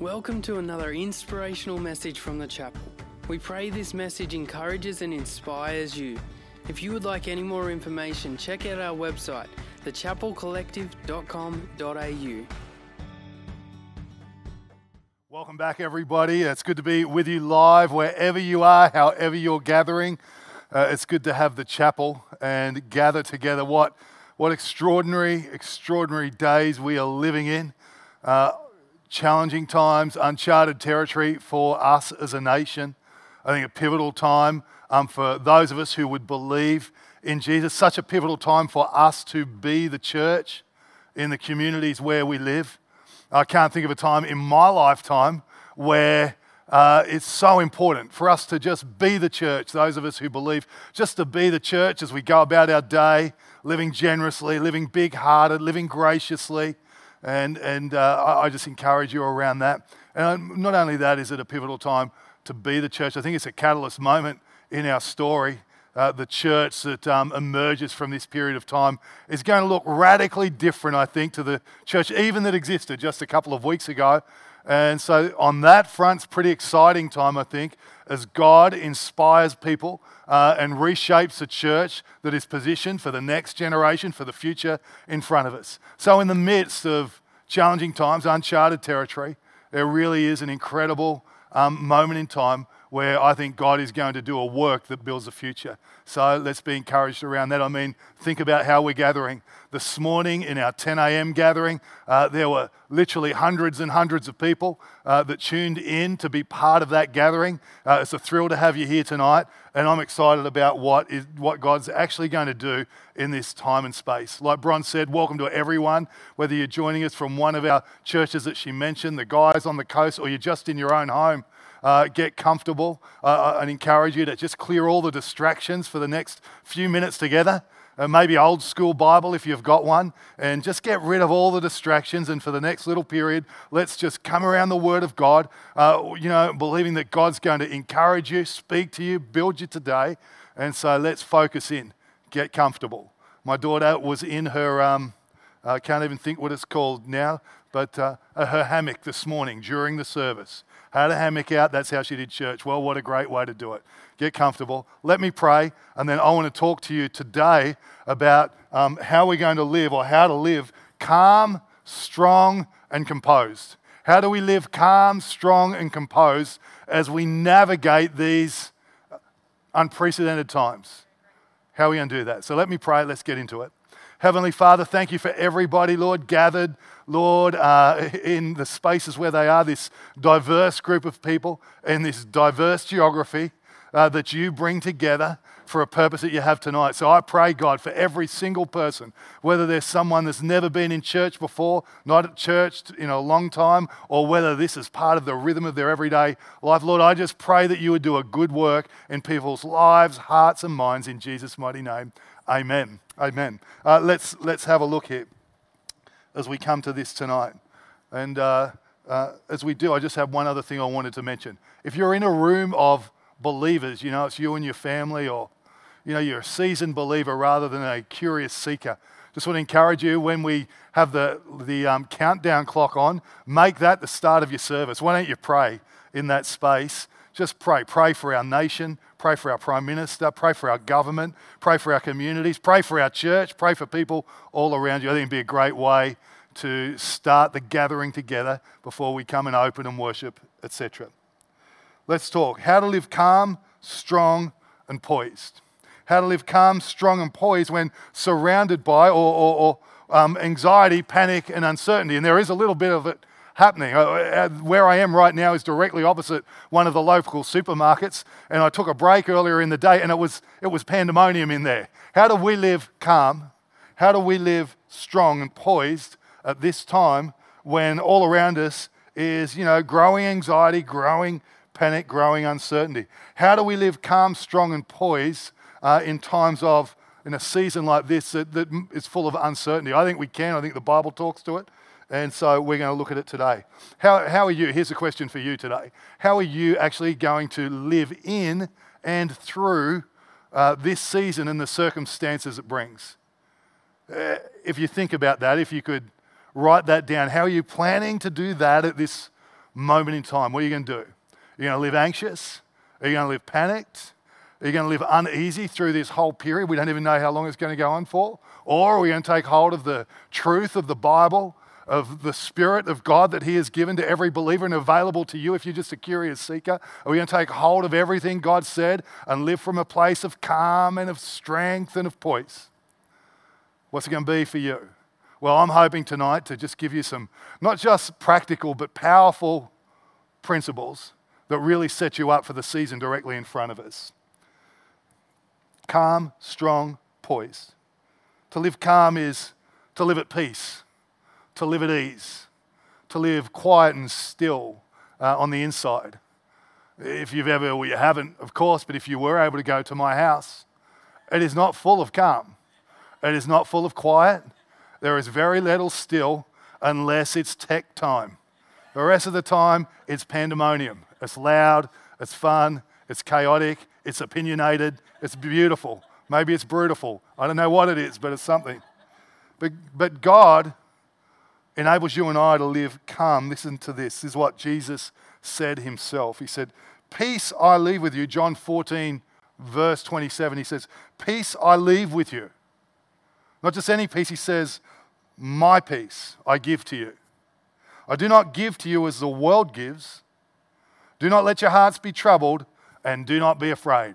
Welcome to another inspirational message from the chapel. We pray this message encourages and inspires you. If you would like any more information, check out our website, thechapelcollective.com.au. Welcome back, everybody. It's good to be with you live, wherever you are, however you're gathering. Uh, it's good to have the chapel and gather together. What, what extraordinary, extraordinary days we are living in. Uh, challenging times, uncharted territory for us as a nation. I think a pivotal time um, for those of us who would believe in Jesus. Such a pivotal time for us to be the church in the communities where we live. I can't think of a time in my lifetime where uh, it's so important for us to just be the church, those of us who believe, just to be the church as we go about our day, living generously, living big hearted, living graciously. And, and uh, I just encourage you around that. And not only that, is it a pivotal time to be the church, I think it's a catalyst moment in our story. Uh, the church that um, emerges from this period of time is going to look radically different, I think, to the church even that existed just a couple of weeks ago. And so, on that front, it's pretty exciting time, I think, as God inspires people uh, and reshapes a church that is positioned for the next generation, for the future in front of us. So, in the midst of challenging times, uncharted territory, there really is an incredible um, moment in time where I think God is going to do a work that builds a future. So let's be encouraged around that. I mean, think about how we're gathering. This morning in our 10 a.m. gathering, uh, there were literally hundreds and hundreds of people uh, that tuned in to be part of that gathering. Uh, it's a thrill to have you here tonight, and I'm excited about what, is, what God's actually going to do in this time and space. Like Bron said, welcome to everyone, whether you're joining us from one of our churches that she mentioned, the guys on the coast, or you're just in your own home uh, get comfortable. Uh, and encourage you to just clear all the distractions for the next few minutes together. Uh, maybe old school Bible if you've got one, and just get rid of all the distractions. And for the next little period, let's just come around the Word of God, uh, you know, believing that God's going to encourage you, speak to you, build you today. And so let's focus in, get comfortable. My daughter was in her, um, I can't even think what it's called now, but uh, her hammock this morning during the service had a hammock out. That's how she did church. Well, what a great way to do it. Get comfortable. Let me pray. And then I want to talk to you today about um, how we're going to live or how to live calm, strong, and composed. How do we live calm, strong, and composed as we navigate these unprecedented times? How are we going to do that? So let me pray. Let's get into it. Heavenly Father, thank you for everybody, Lord, gathered, Lord, uh, in the spaces where they are, this diverse group of people in this diverse geography uh, that you bring together for a purpose that you have tonight. So I pray, God, for every single person, whether there's someone that's never been in church before, not at church in a long time, or whether this is part of the rhythm of their everyday life, Lord, I just pray that you would do a good work in people's lives, hearts, and minds in Jesus' mighty name. Amen. Amen. Uh, let's, let's have a look here as we come to this tonight. And uh, uh, as we do, I just have one other thing I wanted to mention. If you're in a room of believers, you know, it's you and your family, or, you know, you're a seasoned believer rather than a curious seeker, just want to encourage you when we have the, the um, countdown clock on, make that the start of your service. Why don't you pray in that space? Just pray. Pray for our nation, Pray for our Prime Minister. Pray for our government. Pray for our communities. Pray for our church. Pray for people all around you. I think it'd be a great way to start the gathering together before we come and open and worship, etc. Let's talk. How to live calm, strong, and poised. How to live calm, strong, and poised when surrounded by or, or, or um, anxiety, panic, and uncertainty. And there is a little bit of it happening. Uh, uh, where I am right now is directly opposite one of the local supermarkets, and I took a break earlier in the day, and it was, it was pandemonium in there. How do we live calm? How do we live strong and poised at this time when all around us is, you know, growing anxiety, growing panic, growing uncertainty? How do we live calm, strong, and poised uh, in times of, in a season like this that, that is full of uncertainty? I think we can. I think the Bible talks to it. And so we're going to look at it today. How, how are you? Here's a question for you today. How are you actually going to live in and through uh, this season and the circumstances it brings? Uh, if you think about that, if you could write that down, how are you planning to do that at this moment in time, what are you going to do? You're going to live anxious? Are you going to live panicked? Are you going to live uneasy through this whole period? We don't even know how long it's going to go on for. Or are we going to take hold of the truth of the Bible, of the Spirit of God that He has given to every believer and available to you if you're just a curious seeker? Are we going to take hold of everything God said and live from a place of calm and of strength and of poise? What's it going to be for you? Well, I'm hoping tonight to just give you some, not just practical, but powerful principles that really set you up for the season directly in front of us calm, strong, poised. To live calm is to live at peace, to live at ease, to live quiet and still uh, on the inside. If you've ever, well, you haven't, of course, but if you were able to go to my house, it is not full of calm. It is not full of quiet. There is very little still unless it's tech time. The rest of the time, it's pandemonium. It's loud, it's fun, it's chaotic, it's opinionated, it's beautiful. Maybe it's brutal. I don't know what it is, but it's something. But, but God enables you and I to live calm. Listen to this. This is what Jesus said himself. He said, Peace I leave with you. John 14, verse 27. He says, Peace I leave with you. Not just any peace, he says, My peace I give to you. I do not give to you as the world gives. Do not let your hearts be troubled, and do not be afraid.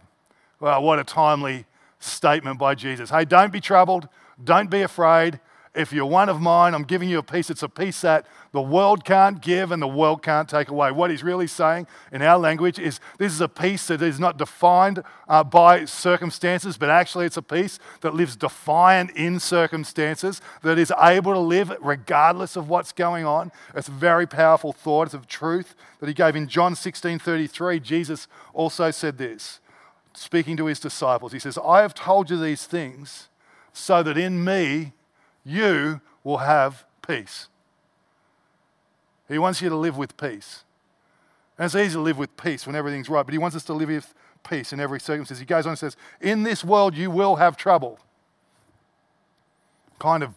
Well, what a timely statement by Jesus. Hey, don't be troubled, don't be afraid. If you're one of mine, I'm giving you a peace. It's a peace that the world can't give and the world can't take away. What he's really saying in our language is this is a peace that is not defined uh, by circumstances, but actually it's a peace that lives defiant in circumstances, that is able to live regardless of what's going on. It's a very powerful thought. It's of truth that he gave in John 16 33. Jesus also said this, speaking to his disciples. He says, I have told you these things so that in me, you will have peace. He wants you to live with peace. And it's easy to live with peace when everything's right, but he wants us to live with peace in every circumstance. He goes on and says, In this world you will have trouble. Kind of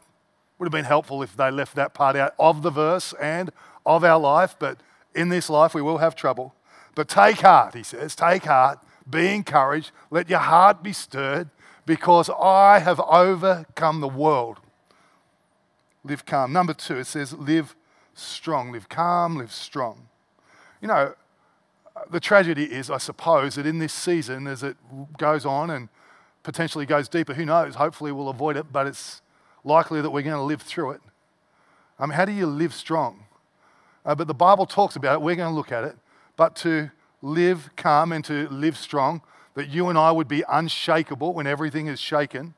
would have been helpful if they left that part out of the verse and of our life, but in this life we will have trouble. But take heart, he says, take heart, be encouraged, let your heart be stirred, because I have overcome the world live calm. Number two, it says live strong. Live calm, live strong. You know, the tragedy is, I suppose, that in this season, as it goes on and potentially goes deeper, who knows? Hopefully, we'll avoid it, but it's likely that we're going to live through it. How do you live strong? Uh, but the Bible talks about it. We're going to look at it. But to live calm and to live strong, that you and I would be unshakable when everything is shaken,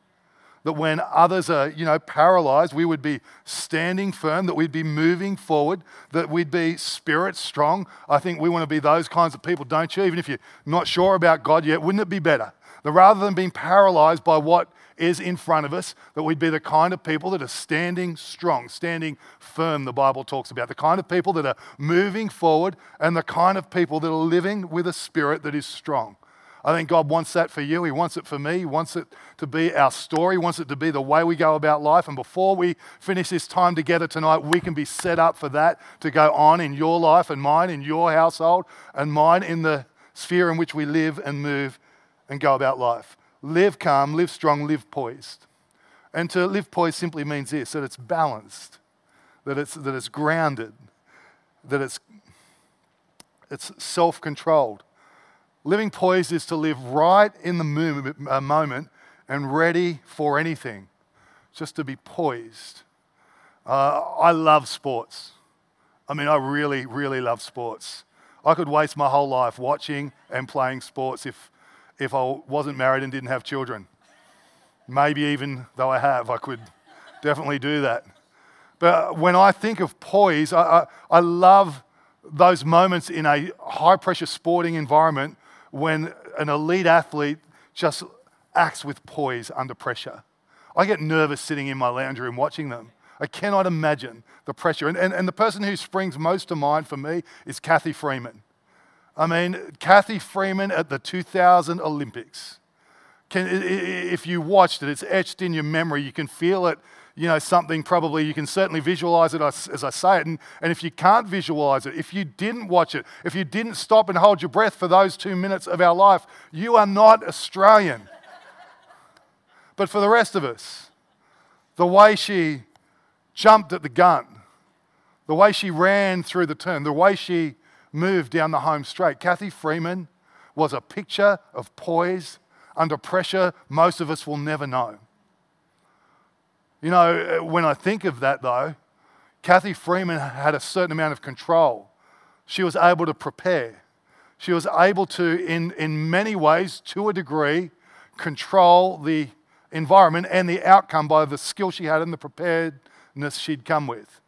that when others are, you know, paralyzed, we would be standing firm, that we'd be moving forward, that we'd be spirit strong. I think we want to be those kinds of people, don't you? Even if you're not sure about God yet, wouldn't it be better that rather than being paralyzed by what is in front of us, that we'd be the kind of people that are standing strong, standing firm, the Bible talks about, the kind of people that are moving forward, and the kind of people that are living with a spirit that is strong. I think God wants that for you. He wants it for me. He wants it to be our story. He wants it to be the way we go about life. And before we finish this time together tonight, we can be set up for that to go on in your life and mine, in your household, and mine in the sphere in which we live and move and go about life. Live calm, live strong, live poised. And to live poised simply means this that it's balanced, that it's, that it's grounded, that it's, it's self controlled Living poised is to live right in the uh, moment and ready for anything, just to be poised. Uh, I love sports. I mean, I really, really love sports. I could waste my whole life watching and playing sports if, if I wasn't married and didn't have children. Maybe even though I have, I could definitely do that. But when I think of poise, I, I, I love those moments in a high pressure sporting environment when an elite athlete just acts with poise under pressure. I get nervous sitting in my lounge room watching them. I cannot imagine the pressure. And, and, and the person who springs most to mind for me is Cathy Freeman. I mean, Cathy Freeman at the 2000 Olympics. Can, if you watched it, it's etched in your memory. You can feel it you know, something probably you can certainly visualize it as, I say it. And, and if you can't visualize it, if you didn't watch it, if you didn't stop and hold your breath for those two minutes of our life, you are not Australian. but for the rest of us, the way she jumped at the gun, the way she ran through the turn, the way she moved down the home straight, Cathy Freeman was a picture of poise under pressure most of us will never know. You know, uh, when I think of that though, Cathy Freeman had a certain amount of control. She was able to prepare. She was able to, in, in many ways, to a degree, control the environment and the outcome by the skill she had and the preparedness she'd come with.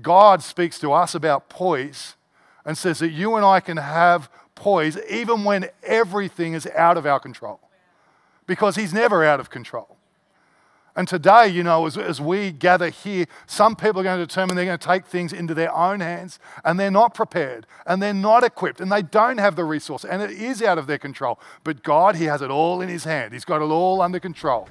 God speaks to us about poise and says that you and I can have poise even when everything is out of our control because He's never out of control. And today, you know, as, as we gather here, some people are going to determine they're going to take things into their own hands and they're not prepared and they're not equipped and they don't have the resource and it is out of their control. But God, He has it all in His hand, He's got it all under control.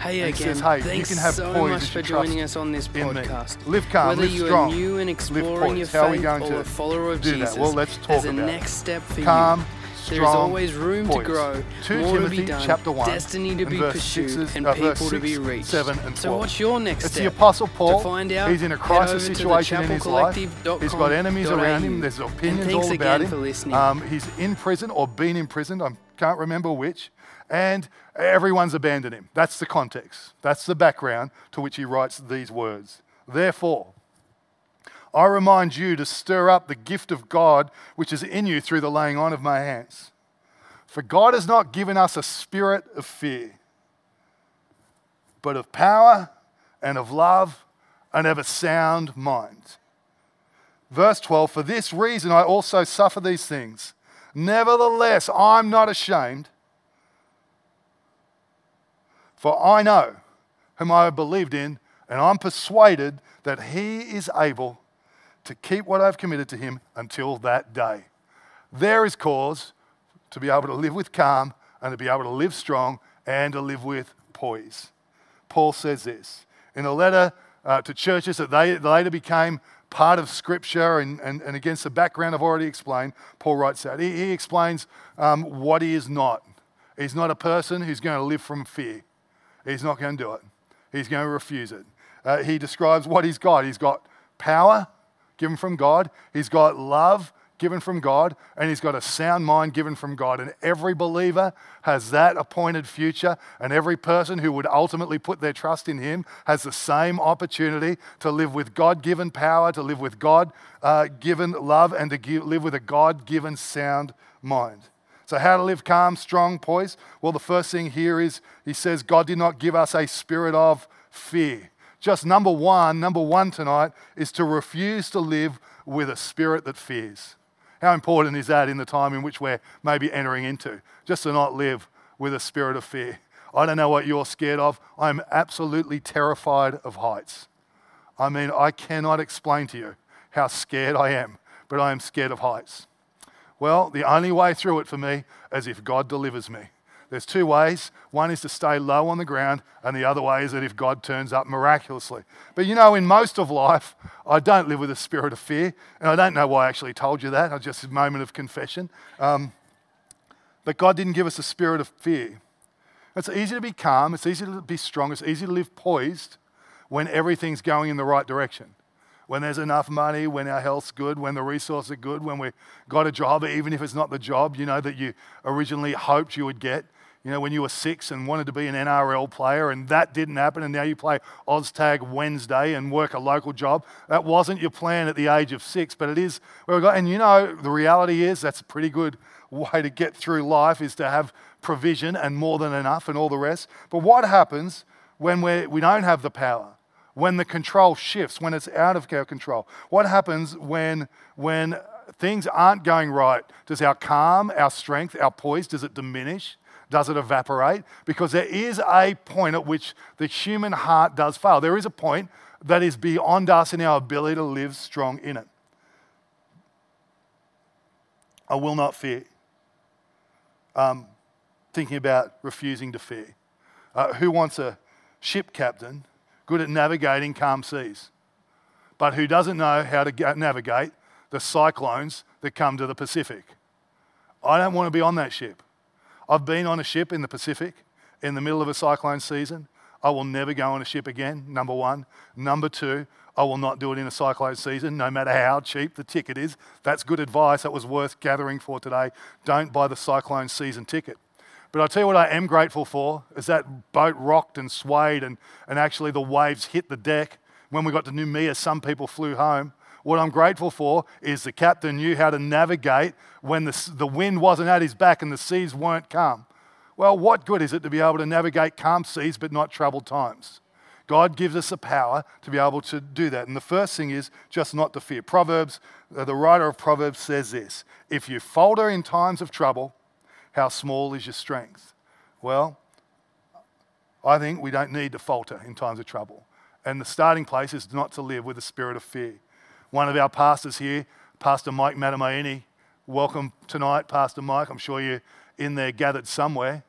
Hey And again, he says, hey, you thanks can have so poise much for joining us on this podcast. Live calm, Whether live you strong, are new and exploring your poised. How are we faith going or to a follower of do that? Jesus, Well, let's talk about next step for Calm, you. There is always room poised. to grow, 2 more Timothy to be done, chapter 1 destiny to be pursued, sixes- and uh, people verse to be reached. seven, and so what's your next It's step? It's the Apostle Paul. To find out, He's in a crisis over to the situation in his life. He's got enemies around him. There's opinions all about him. Um, he's in prison or been imprisoned. I can't remember which. And everyone's abandoned him. That's the context. That's the background to which he writes these words. Therefore, I remind you to stir up the gift of God which is in you through the laying on of my hands. For God has not given us a spirit of fear, but of power and of love and of a sound mind. Verse 12 For this reason I also suffer these things. Nevertheless, I'm not ashamed, for I know whom I have believed in, and I'm persuaded that he is able to keep what I've committed to him until that day. There is cause to be able to live with calm and to be able to live strong and to live with poise. Paul says this in a letter uh, to churches that they later became part of Scripture, and, and, and against the background I've already explained, Paul writes that. He, he explains um, what he is not. He's not a person who's going to live from fear. He's not going to do it. He's going to refuse it. Uh, he describes what he's got. He's got power given from God, he's got love given from God, and he's got a sound mind given from God. And every believer has that appointed future, and every person who would ultimately put their trust in him has the same opportunity to live with God given power, to live with God uh, given love, and to give, live with a God given sound mind. So, how to live calm, strong, poised? Well, the first thing here is he says, God did not give us a spirit of fear. Just number one, number one tonight is to refuse to live with a spirit that fears. How important is that in the time in which we're maybe entering into? Just to not live with a spirit of fear. I don't know what you're scared of. I'm absolutely terrified of heights. I mean, I cannot explain to you how scared I am, but I am scared of heights. Well, the only way through it for me is if God delivers me. There's two ways. One is to stay low on the ground, and the other way is that if God turns up miraculously. But you know, in most of life, I don't live with a spirit of fear, and I don't know why I actually told you that. I just a moment of confession. Um, but God didn't give us a spirit of fear. It's easy to be calm, it's easy to be strong, it's easy to live poised when everything's going in the right direction. When there's enough money, when our health's good, when the resources are good, when we've got a job, even if it's not the job, you know, that you originally hoped you would get. You know, when you were six and wanted to be an NRL player and that didn't happen, and now you play OzTag Wednesday and work a local job. That wasn't your plan at the age of six, but it is where we got. And you know, the reality is that's a pretty good way to get through life is to have provision and more than enough and all the rest. But what happens when we we don't have the power? When the control shifts, when it's out of our control? What happens when, when things aren't going right? Does our calm, our strength, our poise, does it diminish? Does it evaporate? Because there is a point at which the human heart does fail. There is a point that is beyond us in our ability to live strong in it. I will not fear. Um, thinking about refusing to fear. Uh, who wants a ship captain good at navigating calm seas, but who doesn't know how to navigate the cyclones that come to the Pacific. I don't want to be on that ship. I've been on a ship in the Pacific in the middle of a cyclone season. I will never go on a ship again, number one. Number two, I will not do it in a cyclone season, no matter how cheap the ticket is. That's good advice. That was worth gathering for today. Don't buy the cyclone season ticket. But I'll tell you what I am grateful for is that boat rocked and swayed and, and actually the waves hit the deck. When we got to Noumea, some people flew home. What I'm grateful for is the captain knew how to navigate when the, the wind wasn't at his back and the seas weren't calm. Well, what good is it to be able to navigate calm seas but not troubled times? God gives us the power to be able to do that. And the first thing is just not to fear. Proverbs, uh, the writer of Proverbs says this If you falter in times of trouble, how small is your strength? Well, I think we don't need to falter in times of trouble. And the starting place is not to live with a spirit of fear. One of our pastors here, Pastor Mike Matamaini, welcome tonight, Pastor Mike. I'm sure you're in there gathered somewhere.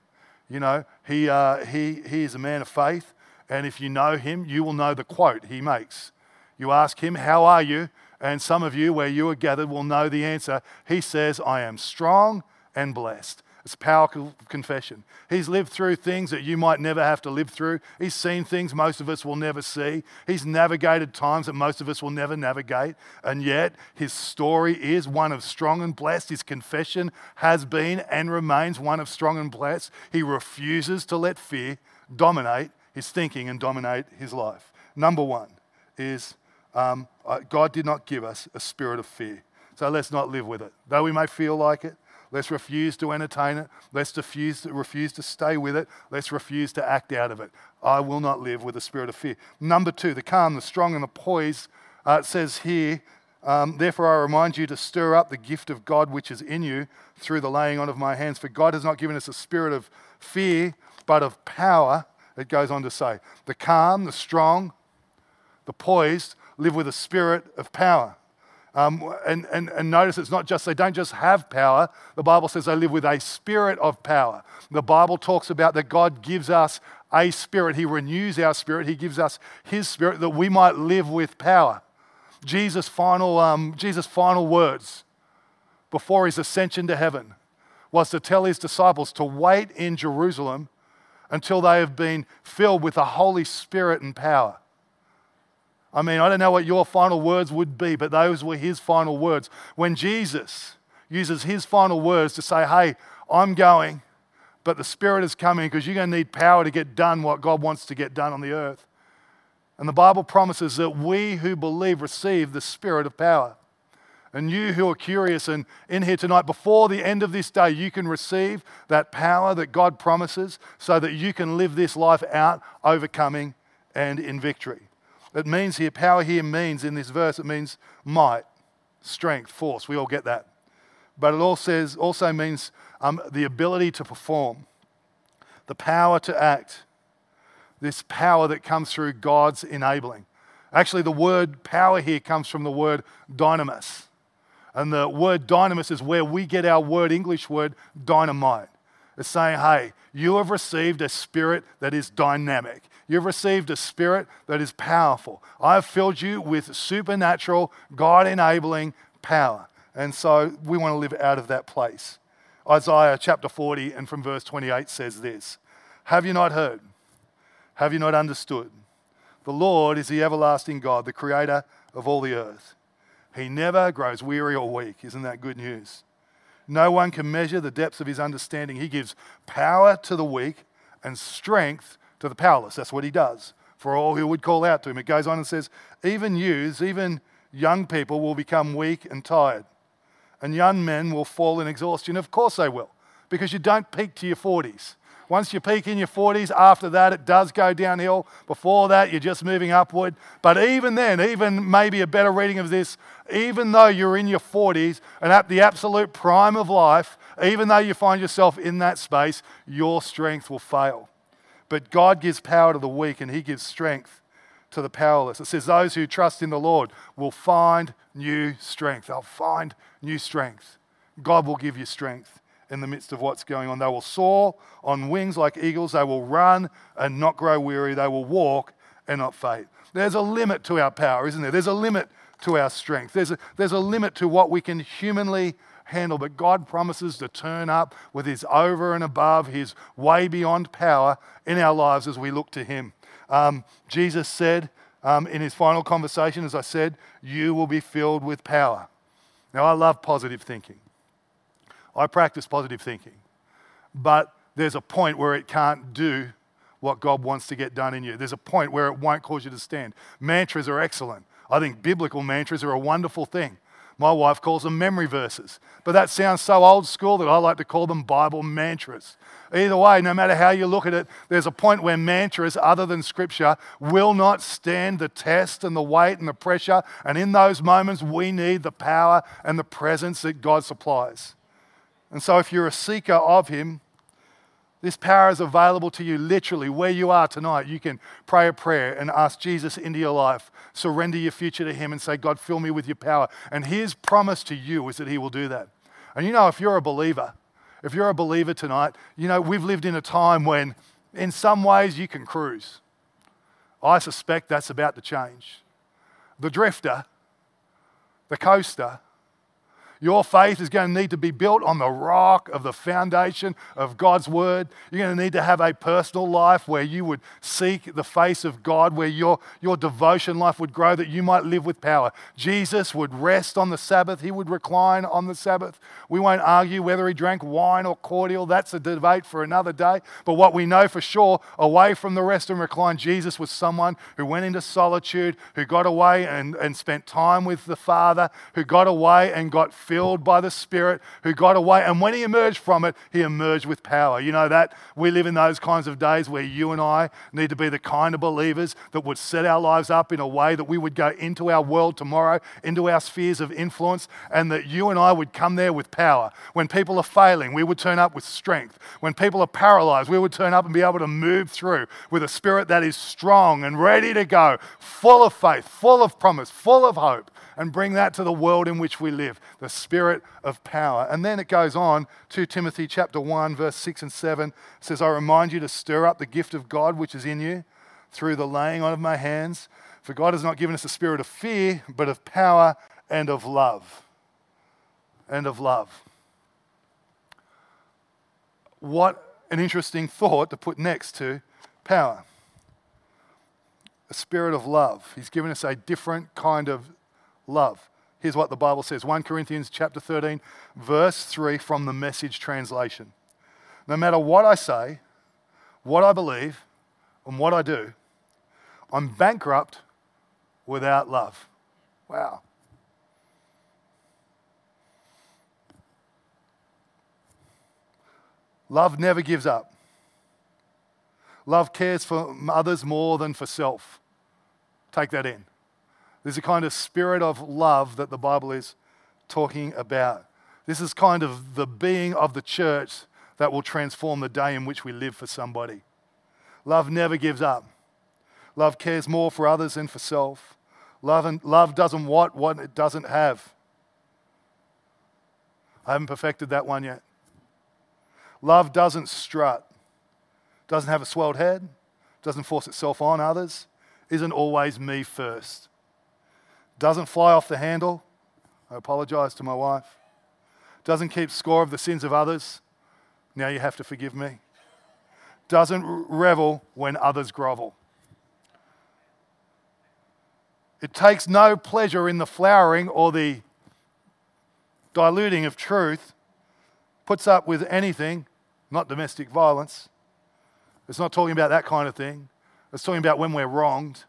You know, he, uh, he, he is a man of faith. And if you know him, you will know the quote he makes. You ask him, How are you? And some of you, where you are gathered, will know the answer. He says, I am strong and blessed. It's powerful confession. He's lived through things that you might never have to live through. He's seen things most of us will never see. He's navigated times that most of us will never navigate. And yet, his story is one of strong and blessed. His confession has been and remains one of strong and blessed. He refuses to let fear dominate his thinking and dominate his life. Number one is um, God did not give us a spirit of fear. So let's not live with it. Though we may feel like it, Let's refuse to entertain it. Let's refuse to, refuse to stay with it. Let's refuse to act out of it. I will not live with a spirit of fear. Number two, the calm, the strong, and the poise. Uh, it says here, um, therefore I remind you to stir up the gift of God which is in you through the laying on of my hands. For God has not given us a spirit of fear, but of power. It goes on to say, the calm, the strong, the poised live with a spirit of power. Um, and, and, and notice it's not just, they don't just have power. The Bible says they live with a spirit of power. The Bible talks about that God gives us a spirit. He renews our spirit. He gives us His spirit that we might live with power. Jesus' final, um, Jesus' final words before his ascension to heaven was to tell his disciples to wait in Jerusalem until they have been filled with the Holy Spirit and power. I mean, I don't know what your final words would be, but those were his final words. When Jesus uses his final words to say, Hey, I'm going, but the Spirit is coming because you're going to need power to get done what God wants to get done on the earth. And the Bible promises that we who believe receive the Spirit of power. And you who are curious and in here tonight, before the end of this day, you can receive that power that God promises so that you can live this life out overcoming and in victory. It means here, power here means in this verse, it means might, strength, force. We all get that. But it also, says, also means um, the ability to perform, the power to act, this power that comes through God's enabling. Actually, the word power here comes from the word dynamis. And the word dynamis is where we get our word, English word, dynamite. It's saying, hey, you have received a spirit that is dynamic. You've received a spirit that is powerful. I have filled you with supernatural, God enabling power. And so we want to live out of that place. Isaiah chapter 40 and from verse 28 says this Have you not heard? Have you not understood? The Lord is the everlasting God, the creator of all the earth. He never grows weary or weak. Isn't that good news? No one can measure the depths of his understanding. He gives power to the weak and strength to the powerless. That's what he does for all who would call out to him. It goes on and says, Even youths, even young people will become weak and tired, and young men will fall in exhaustion. Of course they will, because you don't peak to your 40s. Once you peak in your 40s, after that, it does go downhill. Before that, you're just moving upward. But even then, even maybe a better reading of this, even though you're in your 40s and at the absolute prime of life, even though you find yourself in that space, your strength will fail. But God gives power to the weak and he gives strength to the powerless. It says, Those who trust in the Lord will find new strength. They'll find new strength. God will give you strength in the midst of what's going on. They will soar on wings like eagles. They will run and not grow weary. They will walk and not faint. There's a limit to our power, isn't there? There's a limit to our strength. There's a, there's a limit to what we can humanly handle, but God promises to turn up with His over and above, His way beyond power in our lives as we look to Him. Um, Jesus said um, in His final conversation, as I said, you will be filled with power. Now, I love positive thinking. I practice positive thinking, but there's a point where it can't do what God wants to get done in you. There's a point where it won't cause you to stand. Mantras are excellent. I think biblical mantras are a wonderful thing. My wife calls them memory verses, but that sounds so old school that I like to call them Bible mantras. Either way, no matter how you look at it, there's a point where mantras, other than scripture, will not stand the test and the weight and the pressure. And in those moments, we need the power and the presence that God supplies. And so, if you're a seeker of Him, this power is available to you literally where you are tonight. You can pray a prayer and ask Jesus into your life, surrender your future to Him, and say, God, fill me with your power. And His promise to you is that He will do that. And you know, if you're a believer, if you're a believer tonight, you know, we've lived in a time when, in some ways, you can cruise. I suspect that's about to change. The drifter, the coaster, your faith is going to need to be built on the rock of the foundation of God's word. You're going to need to have a personal life where you would seek the face of God, where your, your devotion life would grow, that you might live with power. Jesus would rest on the Sabbath, he would recline on the Sabbath. We won't argue whether he drank wine or cordial. That's a debate for another day. But what we know for sure, away from the rest and recline, Jesus was someone who went into solitude, who got away and, and spent time with the Father, who got away and got filled by the Spirit, who got away. And when he emerged from it, he emerged with power. You know that? We live in those kinds of days where you and I need to be the kind of believers that would set our lives up in a way that we would go into our world tomorrow, into our spheres of influence, and that you and I would come there with power. When people are failing, we would turn up with strength. When people are paralyzed, we would turn up and be able to move through with a spirit that is strong and ready to go, full of faith, full of promise, full of hope and bring that to the world in which we live the spirit of power. And then it goes on, 2 Timothy chapter 1, verse 6 and 7 says, I remind you to stir up the gift of God which is in you through the laying on of my hands. For God has not given us a spirit of fear, but of power and of love. And of love. What an interesting thought to put next to power. A spirit of love. He's given us a different kind of love. Here's what the Bible says 1 Corinthians chapter 13, verse 3 from the message translation. No matter what I say, what I believe, and what I do, I'm bankrupt without love. Wow. Love never gives up. Love cares for others more than for self. Take that in. There's a kind of spirit of love that the Bible is talking about. This is kind of the being of the church that will transform the day in which we live for somebody. Love never gives up. Love cares more for others than for self. Love, and, love doesn't want what it doesn't have. I haven't perfected that one yet. Love doesn't strut, doesn't have a swelled head, doesn't force itself on others, isn't always me first doesn't fly off the handle. I apologize to my wife. Doesn't keep score of the sins of others. Now you have to forgive me. Doesn't revel when others grovel. It takes no pleasure in the flowering or the diluting of truth, puts up with anything, not domestic violence. It's not talking about that kind of thing. It's talking about when we're wronged.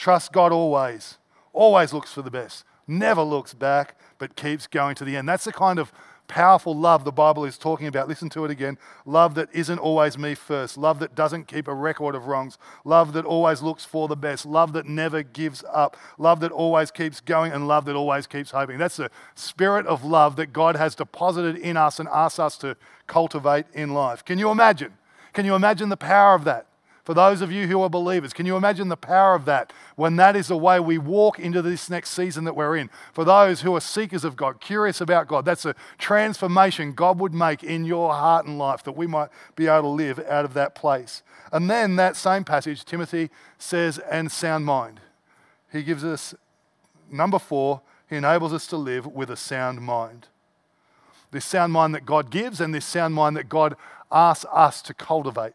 Trust God always. Always looks for the best. Never looks back, but keeps going to the end. That's the kind of powerful love the Bible is talking about. Listen to it again. Love that isn't always me first. Love that doesn't keep a record of wrongs. Love that always looks for the best. Love that never gives up. Love that always keeps going and love that always keeps hoping. That's the spirit of love that God has deposited in us and asks us to cultivate in life. Can you imagine? Can you imagine the power of that? For those of you who are believers, can you imagine the power of that when that is the way we walk into this next season that we're in? For those who are seekers of God, curious about God, that's a transformation God would make in your heart and life that we might be able to live out of that place. And then that same passage, Timothy says, and sound mind. He gives us, number four, he enables us to live with a sound mind. This sound mind that God gives and this sound mind that God asks us to cultivate.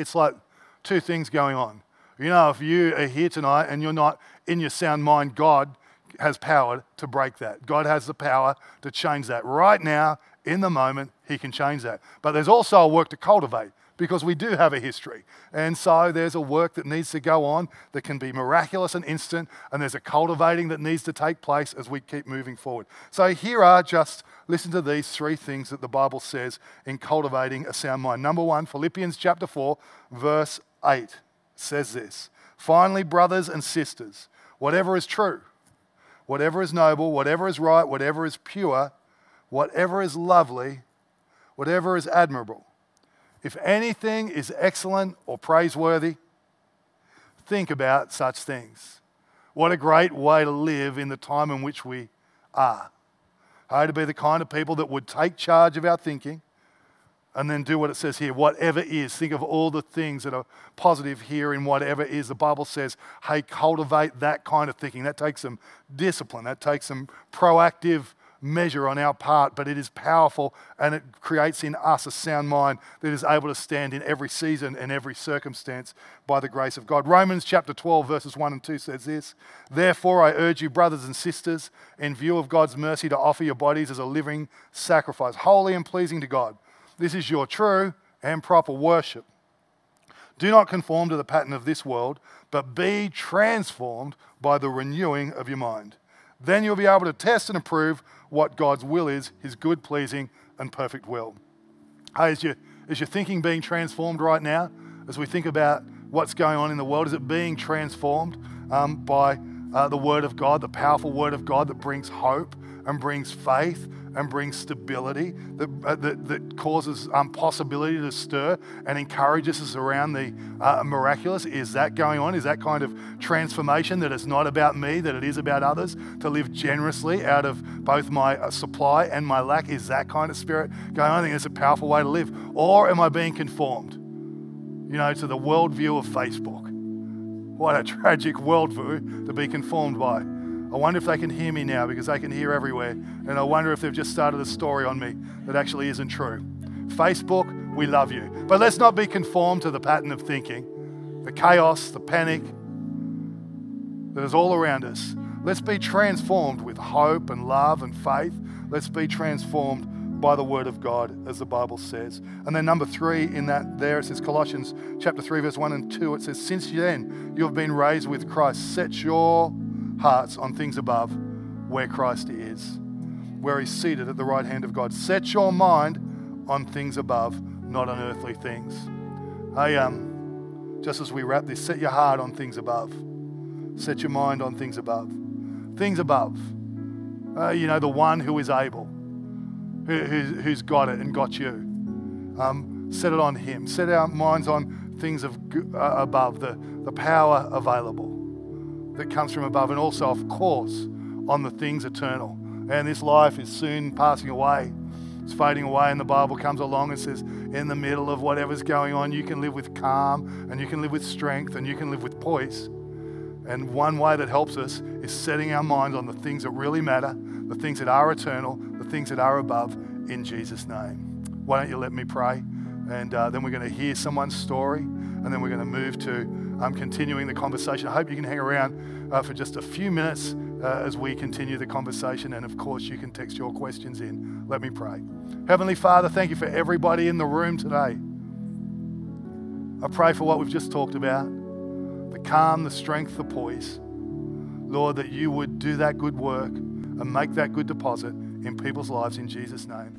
It's like two things going on. You know, if you are here tonight and you're not in your sound mind, God has power to break that. God has the power to change that. Right now, in the moment, He can change that. But there's also a work to cultivate because we do have a history. And so there's a work that needs to go on that can be miraculous and instant, and there's a cultivating that needs to take place as we keep moving forward. So here are just, listen to these three things that the Bible says in cultivating a sound mind. Number one, Philippians chapter 4, verse 8 says this Finally, brothers and sisters, whatever is true, whatever is noble, whatever is right, whatever is pure, whatever is lovely, whatever is admirable if anything is excellent or praiseworthy, think about such things. What a great way to live in the time in which we are. Hey, to be the kind of people that would take charge of our thinking and then do what it says here whatever is. Think of all the things that are positive here in whatever is. The Bible says, hey, cultivate that kind of thinking. That takes some discipline, that takes some proactive measure on our part, but it is powerful and it creates in us a sound mind that is able to stand in every season and every circumstance by the grace of God. Romans chapter 12, verses 1 and 2 says this Therefore, I urge you, brothers and sisters, in view of God's mercy, to offer your bodies as a living sacrifice, holy and pleasing to God. This is your true and proper worship. Do not conform to the pattern of this world, but be transformed by the renewing of your mind. Then you'll be able to test and approve what God's will is, his good, pleasing, and perfect will. Hey, is your, is your thinking being transformed right now as we think about what's going on in the world? Is it being transformed um, by uh, the Word of God, the powerful Word of God that brings hope and brings faith and brings stability, that, uh, that, that, causes um, possibility to stir and encourages us around the uh, miraculous? Is that going on? Is that kind of transformation that it's not about me, that it is about others, to live generously out of both my uh, supply and my lack? Is that kind of spirit going on? I think it's a powerful way to live. Or am I being conformed, you know, to the worldview of Facebook? What a tragic worldview to be conformed by. I wonder if they can hear me now because they can hear everywhere. And I wonder if they've just started a story on me that actually isn't true. Facebook, we love you. But let's not be conformed to the pattern of thinking, the chaos, the panic that is all around us. Let's be transformed with hope and love and faith. Let's be transformed by the word of God, as the Bible says. And then number three in that there it says Colossians chapter 3, verse 1 and 2. It says, Since then you have been raised with Christ, set your hearts on things above where Christ is, where he's seated at the right hand of God. Set your mind on things above, not on earthly things. Hey, um, just as we wrap this, set your heart on things above. Set your mind on things above. Things above. Uh, you know, the one who is able, who, who, who's got it and got you. Um, set it on him. Set our minds on things of, uh, above, the, the power available that comes from above, and also, of course, on the things eternal. And this life is soon passing away. It's fading away, and the Bible comes along and says, in the middle of whatever's going on, you can live with calm, and you can live with strength, and you can live with poise. And one way that helps us is setting our minds on the things that really matter, the things that are eternal, the things that are above, in Jesus' name. Why don't you let me pray? And uh, then we're going to hear someone's story, and then we're going to move to um, continuing the conversation. I hope you can hang around uh, for just a few minutes uh, as we continue the conversation. And of course, you can text your questions in. Let me pray. Heavenly Father, thank you for everybody in the room today. I pray for what we've just talked about the calm, the strength, the poise. Lord, that you would do that good work and make that good deposit in people's lives in Jesus' name.